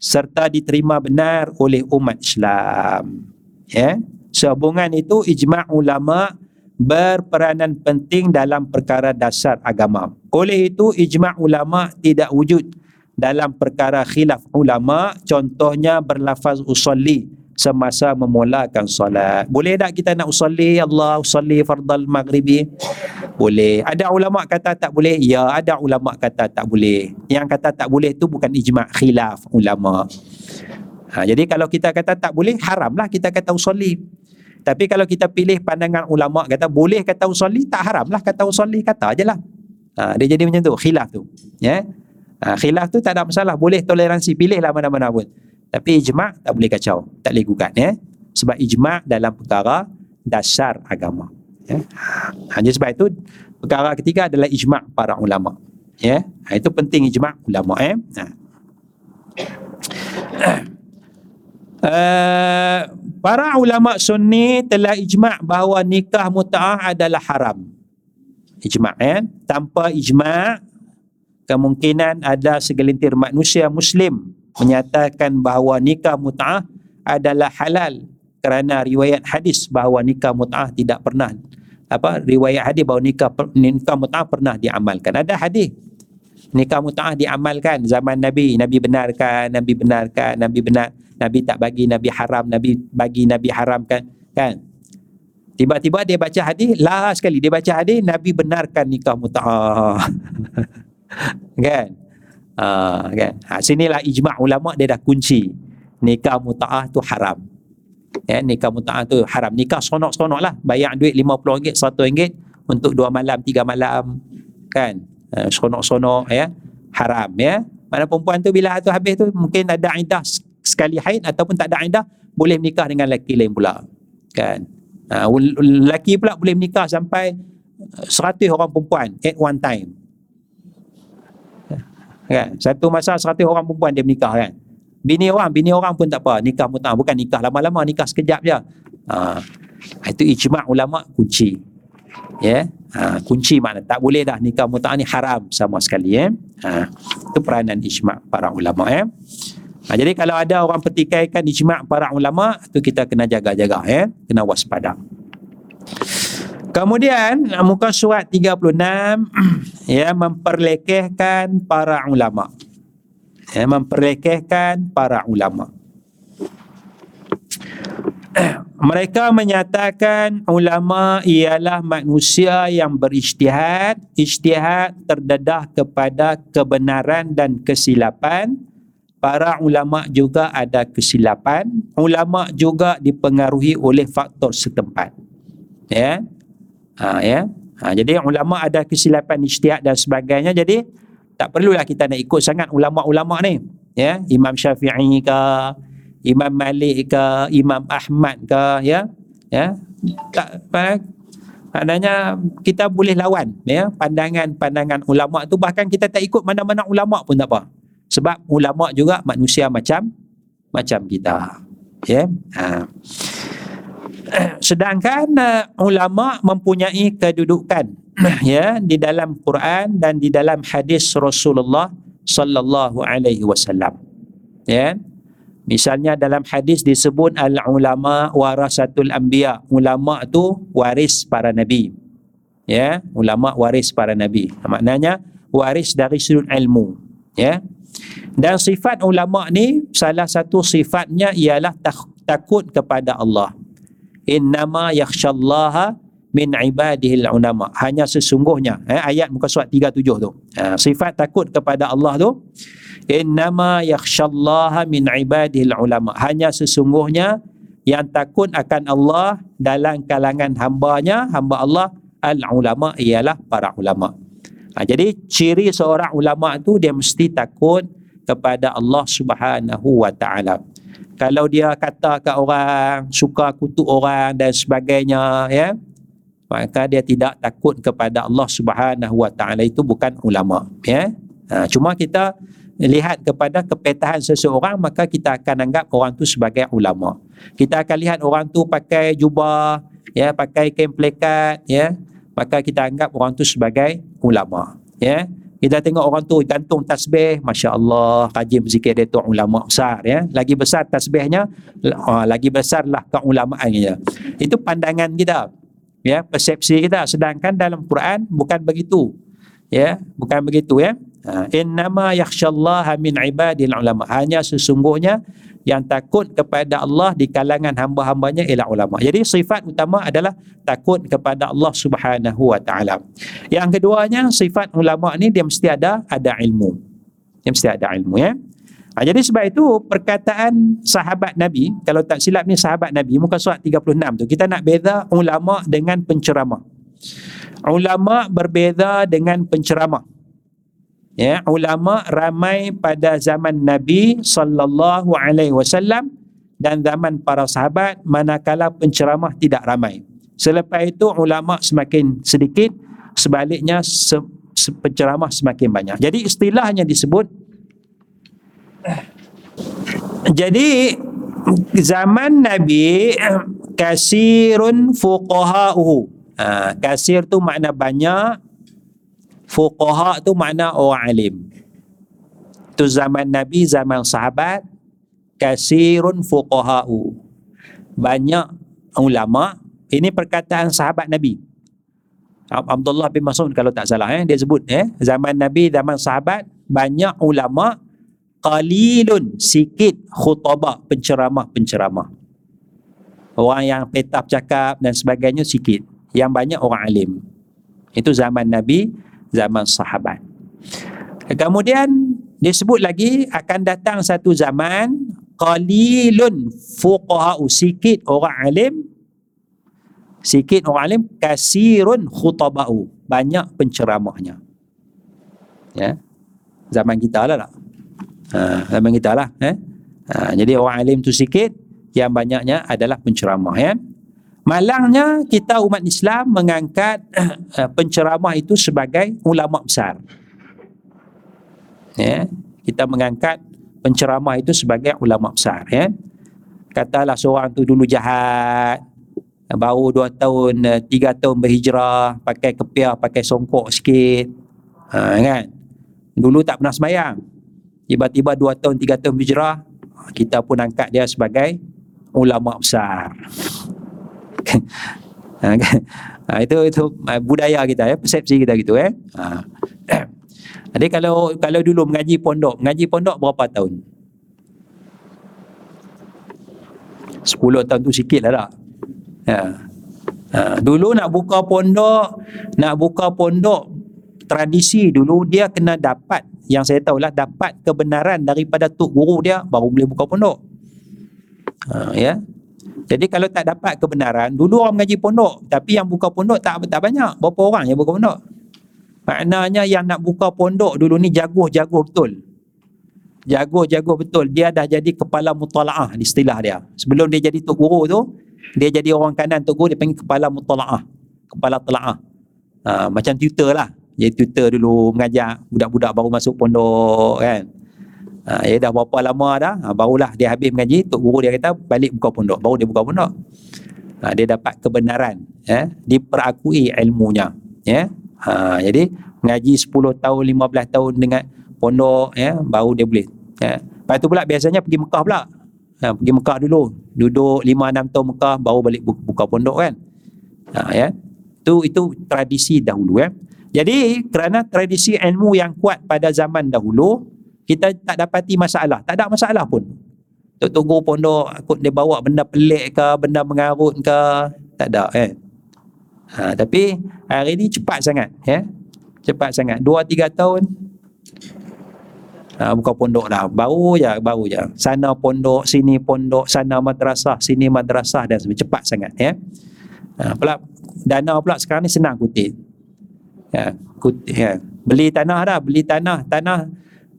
serta diterima benar oleh umat Islam. Ya. Sehubungan itu ijma' ulama berperanan penting dalam perkara dasar agama. Oleh itu ijma' ulama tidak wujud dalam perkara khilaf ulama contohnya berlafaz usolli semasa memulakan solat. Boleh tak kita nak usalli Allah usalli fardal maghribi? Boleh. Ada ulama kata tak boleh? Ya, ada ulama kata tak boleh. Yang kata tak boleh tu bukan ijma' khilaf ulama. Ha, jadi kalau kita kata tak boleh, haramlah kita kata usalli. Tapi kalau kita pilih pandangan ulama kata boleh kata usalli, tak haramlah kata usalli, kata ajalah. Ha, dia jadi macam tu, khilaf tu. Ya. Ha, khilaf tu tak ada masalah, boleh toleransi, pilihlah mana-mana pun. Tapi ijma' tak boleh kacau, tak boleh gugat ya. Sebab ijma' dalam perkara dasar agama. Ya. Hanya sebab itu perkara ketiga adalah ijma' para ulama. Ya. Ha, itu penting ijma' ulama eh. Ha. Uh, *clears throat* para ulama sunni telah ijma' bahawa nikah muta'ah adalah haram. Ijma' ya. Tanpa ijma' kemungkinan ada segelintir manusia muslim menyatakan bahawa nikah mut'ah adalah halal kerana riwayat hadis bahawa nikah mut'ah tidak pernah apa riwayat hadis bahawa nikah nikah mut'ah pernah diamalkan. Ada hadis nikah mut'ah diamalkan zaman nabi. Nabi benarkan nabi benarkan nabi benar nabi tak bagi nabi haram nabi bagi nabi haramkan kan tiba-tiba dia baca hadis lah sekali dia baca hadis nabi benarkan nikah mut'ah *laughs* kan Uh, kan? Ha, sinilah ijma' ulama dia dah kunci. Nikah muta'ah tu haram. Ya, nikah muta'ah tu haram. Nikah sonok-sonok lah. Bayar duit RM50, RM100 untuk dua malam, tiga malam. Kan? Uh, sonok-sonok ya. Haram ya. Mana perempuan tu bila tu habis tu mungkin ada idah sekali haid ataupun tak ada idah boleh menikah dengan lelaki lain pula. Kan? Uh, lelaki pula boleh menikah sampai 100 orang perempuan at one time kan satu masa seratus orang perempuan dia menikah kan bini orang bini orang pun tak apa nikah mutah bukan nikah lama-lama nikah sekejap je ha. itu ijma' ulama kunci ya yeah? ha. kunci makna tak boleh dah nikah mutah ni haram sama sekali ya ha. itu peranan ijma' para ulama ya ha. jadi kalau ada orang pertikaikan ijma' para ulama tu kita kena jaga-jaga ya kena waspada Kemudian muka surat 36 ya memperlekehkan para ulama. Ya memperlekehkan para ulama. *clears throat* Mereka menyatakan ulama ialah manusia yang berijtihad, ijtihad terdedah kepada kebenaran dan kesilapan. Para ulama juga ada kesilapan, ulama juga dipengaruhi oleh faktor setempat. Ya, Ha, ya. Ha, jadi ulama ada kesilapan ijtihad dan sebagainya. Jadi tak perlulah kita nak ikut sangat ulama-ulama ni. Ya, Imam Syafi'i ke, Imam Malik ke, Imam Ahmad ke, ya. Ya. Tak Maknanya kita boleh lawan ya pandangan-pandangan ulama tu bahkan kita tak ikut mana-mana ulama pun tak apa. Sebab ulama juga manusia macam macam kita. Ya. Ha. *clears throat* sedangkan uh, ulama mempunyai kedudukan *clears throat* ya di dalam Quran dan di dalam hadis Rasulullah sallallahu alaihi wasallam. Ya. Misalnya dalam hadis disebut al ulama warasatul anbiya. Ulama tu waris para nabi. Ya ulama waris para nabi. Maknanya waris dari sudut ilmu. Ya dan sifat ulama ni salah satu sifatnya ialah takut kepada Allah. Innama yakhshallaha min ibadihi ulama. Hanya sesungguhnya eh, ayat muka surat 37 tu. Ha, sifat takut kepada Allah tu. Innama yakhshallaha min ibadihi ulama. Hanya sesungguhnya yang takut akan Allah dalam kalangan hambanya hamba Allah al ulama ialah para ulama ha, jadi ciri seorang ulama tu dia mesti takut kepada Allah Subhanahu wa taala. Kalau dia kata ke orang suka kutuk orang dan sebagainya ya maka dia tidak takut kepada Allah Subhanahu wa taala. Itu bukan ulama ya. Ha, cuma kita lihat kepada kepetahan seseorang maka kita akan anggap orang tu sebagai ulama. Kita akan lihat orang tu pakai jubah ya pakai kain plekat ya maka kita anggap orang tu sebagai ulama ya kita tengok orang tu gantung tasbih, Masya Allah, rajin berzikir dia tu ulama besar. ya. Lagi besar tasbihnya, oh, lagi besarlah keulamaannya. Itu pandangan kita. ya Persepsi kita. Sedangkan dalam Quran bukan begitu. Ya, bukan begitu ya. Ha, innama yakhsyallaha min ibadil ulama. Hanya sesungguhnya yang takut kepada Allah di kalangan hamba-hambanya ialah ulama. Jadi sifat utama adalah takut kepada Allah Subhanahu wa taala. Yang keduanya sifat ulama ni dia mesti ada ada ilmu. Dia mesti ada ilmu ya. Ha, jadi sebab itu perkataan sahabat Nabi, kalau tak silap ni sahabat Nabi, muka surat 36 tu, kita nak beza ulama dengan penceramah. Ulama berbeza dengan penceramah. Ya, ulama ramai pada zaman Nabi sallallahu alaihi wasallam dan zaman para sahabat manakala penceramah tidak ramai. Selepas itu ulama semakin sedikit, sebaliknya se, se, penceramah semakin banyak. Jadi istilahnya disebut jadi zaman Nabi kasirun fuqaha'uhu. Ha, kasir tu makna banyak, fuqaha tu makna orang alim. Tu zaman Nabi, zaman sahabat, kasirun fuqaha'u. Banyak ulama, ini perkataan sahabat Nabi. Abdullah bin Mas'ud kalau tak salah eh dia sebut eh zaman Nabi zaman sahabat banyak ulama qalilun sikit khutbah penceramah-penceramah. Orang yang petap cakap dan sebagainya sikit. Yang banyak orang alim. Itu zaman Nabi, zaman sahabat. Kemudian disebut lagi akan datang satu zaman qalilun fuqaha'u sikit orang alim sikit orang alim kasirun khutaba'u banyak penceramahnya. Ya. Zaman kita lah tak? Ha, zaman kita lah. Eh? Ha, jadi orang alim tu sikit, yang banyaknya adalah penceramah. Ya? Malangnya kita umat Islam mengangkat uh, *clears throat* penceramah itu sebagai ulama besar. Ya, kita mengangkat penceramah itu sebagai ulama besar. Ya. Katalah seorang tu dulu jahat, baru dua tahun, uh, tiga tahun berhijrah, pakai kepiah, pakai songkok sikit. Ha, kan? Dulu tak pernah semayang tiba-tiba dua tahun, tiga tahun berhijrah, kita pun angkat dia sebagai ulama besar. Ha, *laughs* itu itu ha, budaya kita ya, persepsi kita gitu eh. *clears throat* Ha. Jadi kalau kalau dulu mengaji pondok, mengaji pondok berapa tahun? 10 tahun tu sikit lah tak? Ya. Ha, dulu nak buka pondok, nak buka pondok tradisi dulu dia kena dapat yang saya tahulah dapat kebenaran daripada tok guru dia baru boleh buka pondok. Ha, ya. Jadi kalau tak dapat kebenaran, dulu orang mengaji pondok, tapi yang buka pondok tak tak banyak. Berapa orang yang buka pondok? Maknanya yang nak buka pondok dulu ni jago-jago betul. Jago-jago betul. Dia dah jadi kepala mutalaah istilah dia. Sebelum dia jadi tok guru tu, dia jadi orang kanan tok guru dia panggil kepala mutalaah. Kepala telaah. Ha, macam tutor lah jadi tutor dulu mengajar budak-budak baru masuk pondok kan ha, ya dah berapa lama dah ha, barulah dia habis mengaji tok guru dia kata balik buka pondok baru dia buka pondok. Ha, dia dapat kebenaran ya diperakui ilmunya ya. Ha, jadi mengaji 10 tahun 15 tahun dengan pondok ya baru dia boleh ya. Lepas tu pula biasanya pergi Mekah pula. Ha, pergi Mekah dulu duduk 5 6 tahun Mekah baru balik buka pondok kan. Ha, ya. Itu itu tradisi dahulu ya. Jadi kerana tradisi ilmu yang kuat pada zaman dahulu, kita tak dapati masalah. Tak ada masalah pun. Tok tunggu pondok, aku dia bawa benda pelik ke, benda mengarut ke, tak ada eh. Ha, tapi hari ni cepat sangat ya. Cepat sangat. Dua tiga tahun ha, buka pondok dah. Baru je, baru je. Sana pondok, sini pondok, sana madrasah, sini madrasah dan sebagainya. Cepat sangat ya. Ha, pula dana pula sekarang ni senang kutip ya, kut, ya. beli tanah dah beli tanah tanah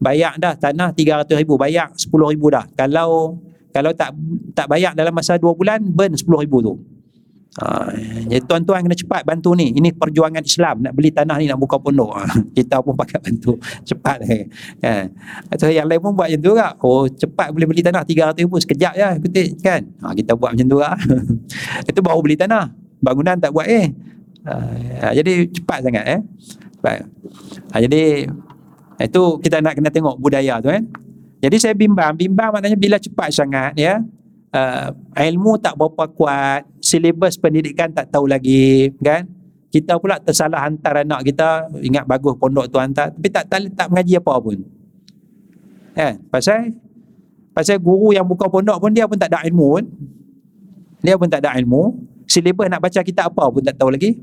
bayar dah tanah 300 ribu bayar 10 ribu dah. Kalau kalau tak tak bayar dalam masa 2 bulan burn 10 ribu tu. Ha, jadi tuan-tuan kena cepat bantu ni. Ini perjuangan Islam. Nak beli tanah ni nak buka pondok. Ha, *laughs* kita pun pakai bantu. Cepat eh. ya. atau yang lain pun buat macam tu kak oh cepat boleh beli tanah 300 ribu. Sekejap je kutip kan? Ha, kita buat macam tu kak *laughs* itu baru beli tanah. Bangunan tak buat eh. Ha, jadi cepat sangat eh. Cepat. Ha, jadi itu kita nak kena tengok budaya tu kan. Jadi saya bimbang, bimbang maknanya bila cepat sangat ya. Uh, ilmu tak berapa kuat, silibus pendidikan tak tahu lagi kan. kita pula tersalah hantar anak kita ingat bagus pondok tu hantar tapi tak tak, tak mengaji apa pun. Kan pasal pasal guru yang buka pondok pun dia pun tak ada ilmu pun. Dia pun tak ada ilmu. Silibus nak baca kitab apa pun tak tahu lagi.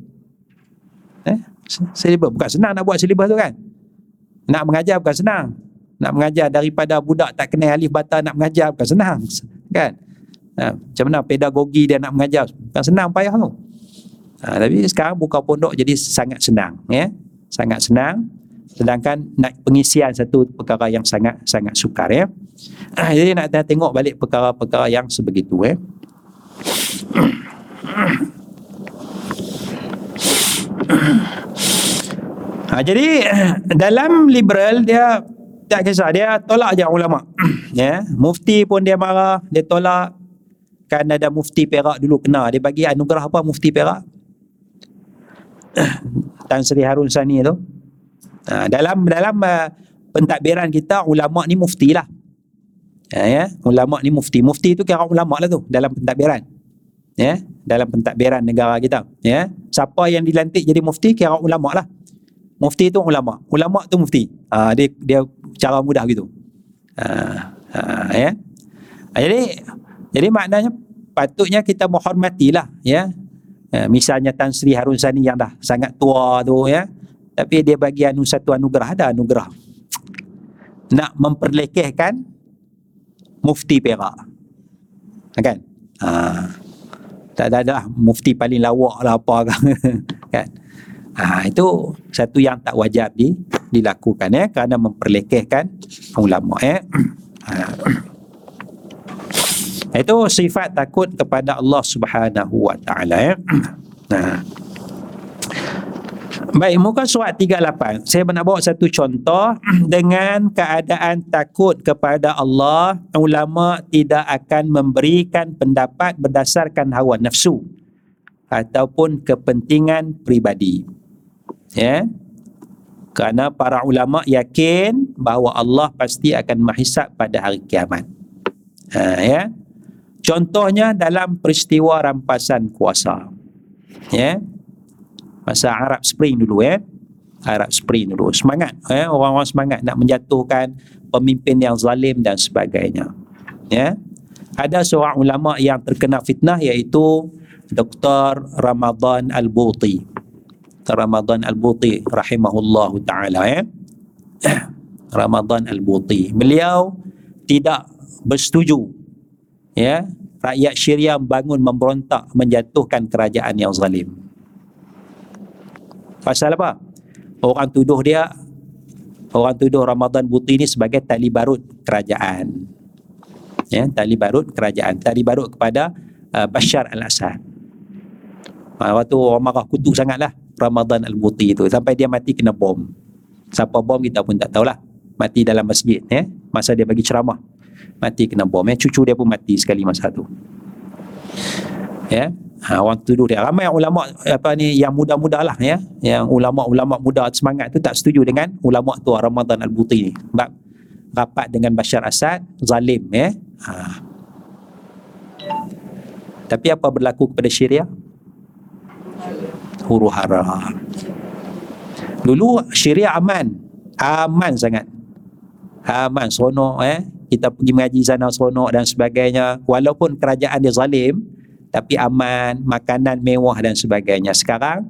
Eh silibus. Bukan senang nak buat silibus tu kan nak mengajar bukan senang. Nak mengajar daripada budak tak kenal alif bata nak mengajar bukan senang. Kan? Ha, macam mana pedagogi dia nak mengajar? Bukan senang payah tu. Ha, tapi sekarang buka pondok jadi sangat senang ya. Sangat senang. Sedangkan nak pengisian satu perkara yang sangat sangat sukar ya. Ha, jadi nak tengok balik perkara-perkara yang sebegitu ya Ha, jadi *clears throat* dalam liberal dia tak kisah dia tolak je ulama. *clears throat* ya, mufti pun dia marah, dia tolak kan ada mufti Perak dulu kena dia bagi anugerah apa mufti Perak? *clears throat* Tan Sri Harun Sani tu. Ha, dalam dalam uh, pentadbiran kita ulama ni mufti lah. Ya, ya, ulama ni mufti. Mufti tu kira ulama lah tu dalam pentadbiran ya dalam pentadbiran negara kita ya siapa yang dilantik jadi mufti kira ulama lah mufti tu ulama. Ulama tu mufti. Ha, dia dia cara mudah gitu. Ha, ha, ya. Ha, jadi jadi maknanya patutnya kita menghormatilah ya. Ha, misalnya Tan Sri Harun Sani yang dah sangat tua tu ya. Tapi dia bagi anu satu anugerah ada anugerah. Nak memperlekehkan mufti Perak. Kan? Ha tak ada dah mufti paling lawak lah apa *laughs* kan ha, itu satu yang tak wajib di, dilakukan ya kerana memperlekehkan ulama ya ha. itu sifat takut kepada Allah Subhanahu wa taala ya ha. Baik, muka surat 38. Saya nak bawa satu contoh dengan keadaan takut kepada Allah, ulama tidak akan memberikan pendapat berdasarkan hawa nafsu ataupun kepentingan pribadi. Ya. Kerana para ulama yakin bahawa Allah pasti akan menghisap pada hari kiamat. Ha, ya. Contohnya dalam peristiwa rampasan kuasa. Ya masa Arab Spring dulu eh Arab Spring dulu semangat eh orang-orang semangat nak menjatuhkan pemimpin yang zalim dan sebagainya ya ada seorang ulama yang terkena fitnah iaitu Dr. Ramadan Al-Buti Ramadan Al-Buti rahimahullah taala eh *clears throat* Ramadan Al-Buti beliau tidak bersetuju ya rakyat Syria bangun memberontak menjatuhkan kerajaan yang zalim Pasal apa? Orang tuduh dia orang tuduh Ramadan Buti ni sebagai tali barut kerajaan. Ya, tali barut kerajaan, tali barut kepada uh, Bashar al-Assad. Ha, waktu orang marah kutuk sangatlah Ramadan al-Buti itu sampai dia mati kena bom. Siapa bom kita pun tak tahulah. Mati dalam masjid ya. Masa dia bagi ceramah. Mati kena bom ya. Cucu dia pun mati sekali masa tu. Ya ha, orang tuduh dia ramai ulama apa ni yang muda-muda lah ya yang ulama-ulama muda semangat tu tak setuju dengan ulama tu Ramadan Al-Buti ni sebab rapat dengan Bashar Assad zalim ya ha. tapi apa berlaku kepada Syria huru hara dulu Syria aman aman sangat aman seronok eh kita pergi mengaji sana seronok dan sebagainya walaupun kerajaan dia zalim tapi aman, makanan mewah dan sebagainya. Sekarang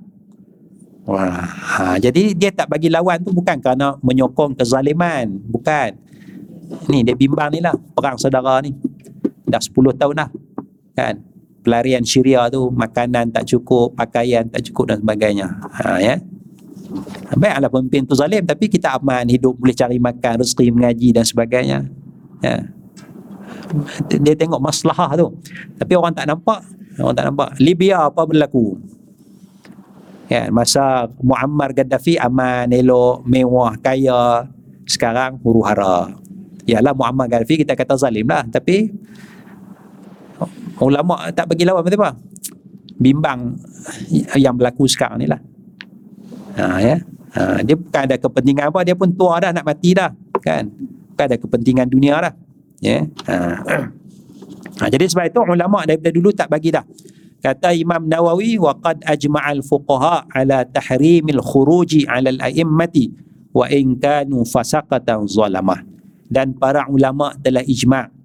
wah, ha, jadi dia tak bagi lawan tu bukan kerana menyokong kezaliman, bukan. Ni dia bimbang ni lah perang saudara ni. Dah 10 tahun dah. Kan? Pelarian Syria tu makanan tak cukup, pakaian tak cukup dan sebagainya. Ha ya. Baiklah pemimpin tu zalim tapi kita aman, hidup boleh cari makan, rezeki mengaji dan sebagainya. Ya dia tengok masalah tu tapi orang tak nampak orang tak nampak Libya apa berlaku ya masa Muammar Gaddafi aman elok mewah kaya sekarang huru hara yalah Muammar Gaddafi kita kata zalim lah tapi ulama tak bagi lawan apa bimbang yang berlaku sekarang ni lah. Ha, ya? Ha, dia bukan ada kepentingan apa dia pun tua dah nak mati dah kan? Bukan ada kepentingan dunia dah ya? Ha. ha. jadi sebab itu ulama daripada dulu tak bagi dah. Kata Imam Nawawi wa qad ajma'al fuqaha ala tahrimil khuruji 'ala al-a'immati wa in kanu fasaqatan zalamah. Dan para ulama telah ijma'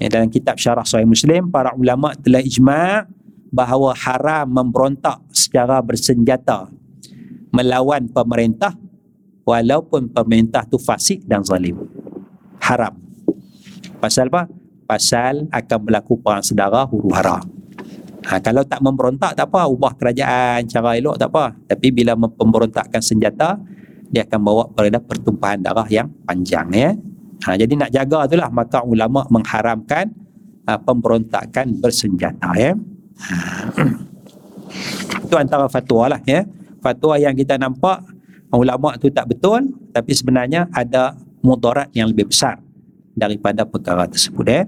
ya, dalam kitab syarah sahih Muslim para ulama telah ijma' bahawa haram memberontak secara bersenjata melawan pemerintah walaupun pemerintah tu fasik dan zalim. Haram. Pasal apa? Pasal akan berlaku perang sedara huru hara. Ha, kalau tak memberontak tak apa. Ubah kerajaan cara elok tak apa. Tapi bila memberontakkan senjata dia akan bawa pada pertumpahan darah yang panjang ya ha, jadi nak jaga itulah maka ulama mengharamkan uh, pemberontakan bersenjata ya ha. *clears throat* itu antara fatwa lah ya fatwa yang kita nampak ulama tu tak betul tapi sebenarnya ada mudarat yang lebih besar daripada perkara tersebut eh.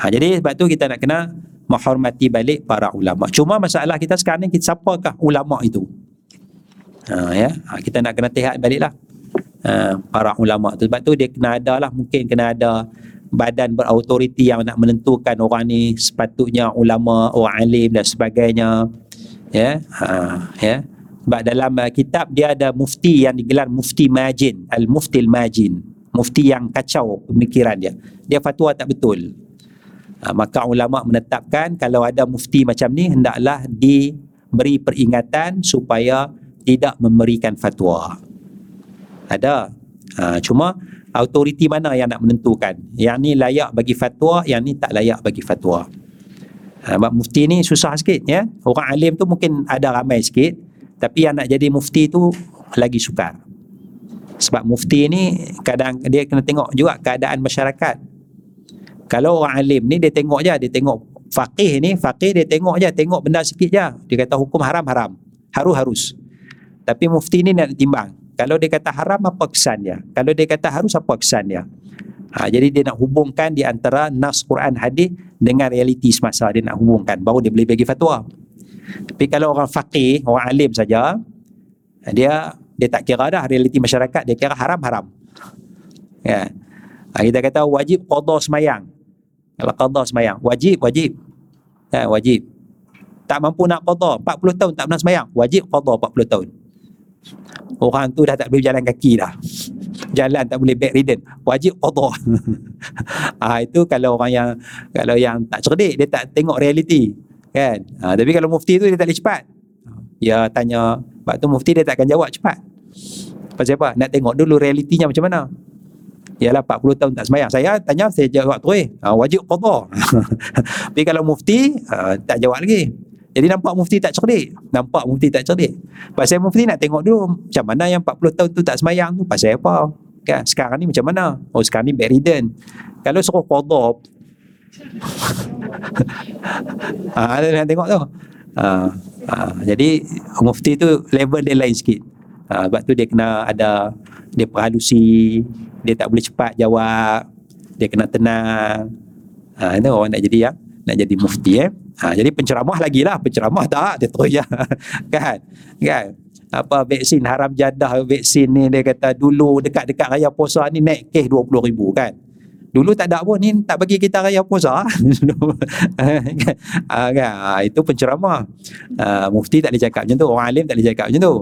Ha, jadi sebab tu kita nak kena menghormati balik para ulama. Cuma masalah kita sekarang ni siapakah ulama itu? Ha, ya, ha, kita nak kena lihat baliklah ha, para ulama tu. Sebab tu dia kena ada lah mungkin kena ada badan berautoriti yang nak menentukan orang ni sepatutnya ulama, orang alim dan sebagainya. Ya, ha, ya. Sebab dalam uh, kitab dia ada mufti yang digelar mufti majin, al-mufti al-majin. Mufti yang kacau pemikiran dia. Dia fatwa tak betul. Uh, maka ulama menetapkan kalau ada mufti macam ni hendaklah diberi peringatan supaya tidak memberikan fatwa. Ada. Uh, cuma autoriti mana yang nak menentukan? Yang ni layak bagi fatwa, yang ni tak layak bagi fatwa. Sebab mufti ni susah sikit ya. Orang alim tu mungkin ada ramai sikit tapi yang nak jadi mufti tu lagi sukar. Sebab mufti ni kadang dia kena tengok juga keadaan masyarakat. Kalau orang alim ni dia tengok je, dia tengok faqih ni, faqih dia tengok je, tengok benda sikit je. Dia kata hukum haram haram, harus harus. Tapi mufti ni nak timbang. Kalau dia kata haram apa kesan dia? Kalau dia kata harus apa kesan dia? Ha, jadi dia nak hubungkan di antara nas Quran hadis dengan realiti semasa dia nak hubungkan baru dia boleh bagi fatwa. Tapi kalau orang faqih, orang alim saja, dia dia tak kira dah realiti masyarakat, dia kira haram-haram. Ya. Ha, kita kata wajib qada semayang. Kalau qada semayang, wajib, wajib. Ya, wajib. Tak mampu nak qada, 40 tahun tak pernah semayang, wajib qada 40 tahun. Orang tu dah tak boleh jalan kaki dah. Jalan tak boleh bedridden. Wajib *laughs* ah ha, itu kalau orang yang kalau yang tak cerdik dia tak tengok realiti kan? Ha, tapi kalau mufti tu dia tak boleh cepat. Dia tanya sebab tu mufti dia tak akan jawab cepat? Pasal apa? Nak tengok dulu realitinya macam mana. Ialah 40 tahun tak semayang saya tanya saya jawab tu eh ha, wajib qada *laughs* tapi kalau mufti ha, tak jawab lagi jadi nampak mufti tak cerdik nampak mufti tak cerdik pasal mufti nak tengok dulu macam mana yang 40 tahun tu tak semayang tu pasal apa kan sekarang ni macam mana oh sekarang ni bedridden kalau suruh qada *laughs* ah, ada yang tengok tu. Ah, ah, jadi mufti tu level dia lain sikit. Ah, sebab tu dia kena ada dia perhalusi, dia tak boleh cepat jawab, dia kena tenang. Ah, itu orang nak jadi ya, nak jadi mufti eh. Ha, jadi penceramah lagi lah Penceramah tak Dia terus je *laughs* Kan Kan apa vaksin haram jadah vaksin ni dia kata dulu dekat-dekat raya puasa ni naik kes 20 ribu kan Dulu tak ada pun ni tak bagi kita raya puasa. ah, *laughs* kan? Ah, itu penceramah. Ah, mufti tak boleh cakap macam tu. Orang alim tak boleh cakap macam tu.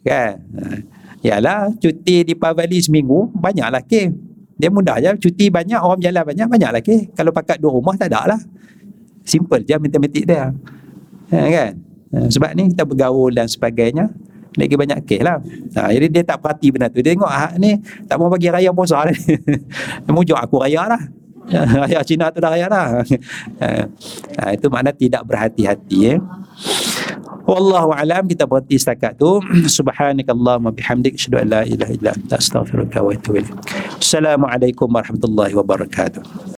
Kan? Ah, yalah, cuti di Pavali seminggu, banyaklah ke. Dia mudah je. Cuti banyak, orang jalan banyak, banyaklah ke. Kalau pakat dua rumah, tak ada lah. Simple je matematik dia. Ah, kan? Ah, sebab ni kita bergaul dan sebagainya lagi banyak kes lah. Ha, jadi dia tak perhati benda tu. Dia tengok ah, ni tak mau bagi raya puasa ni. *laughs* mujuk aku raya lah. *laughs* raya Cina tu dah raya lah. ha, itu makna tidak berhati-hati. Eh. Wallahu alam kita berhenti setakat tu. *clears throat* Subhanakallahumma bihamdik asyhadu an la ilaha illa anta astaghfiruka wa atubu ilaik. Assalamualaikum warahmatullahi wabarakatuh.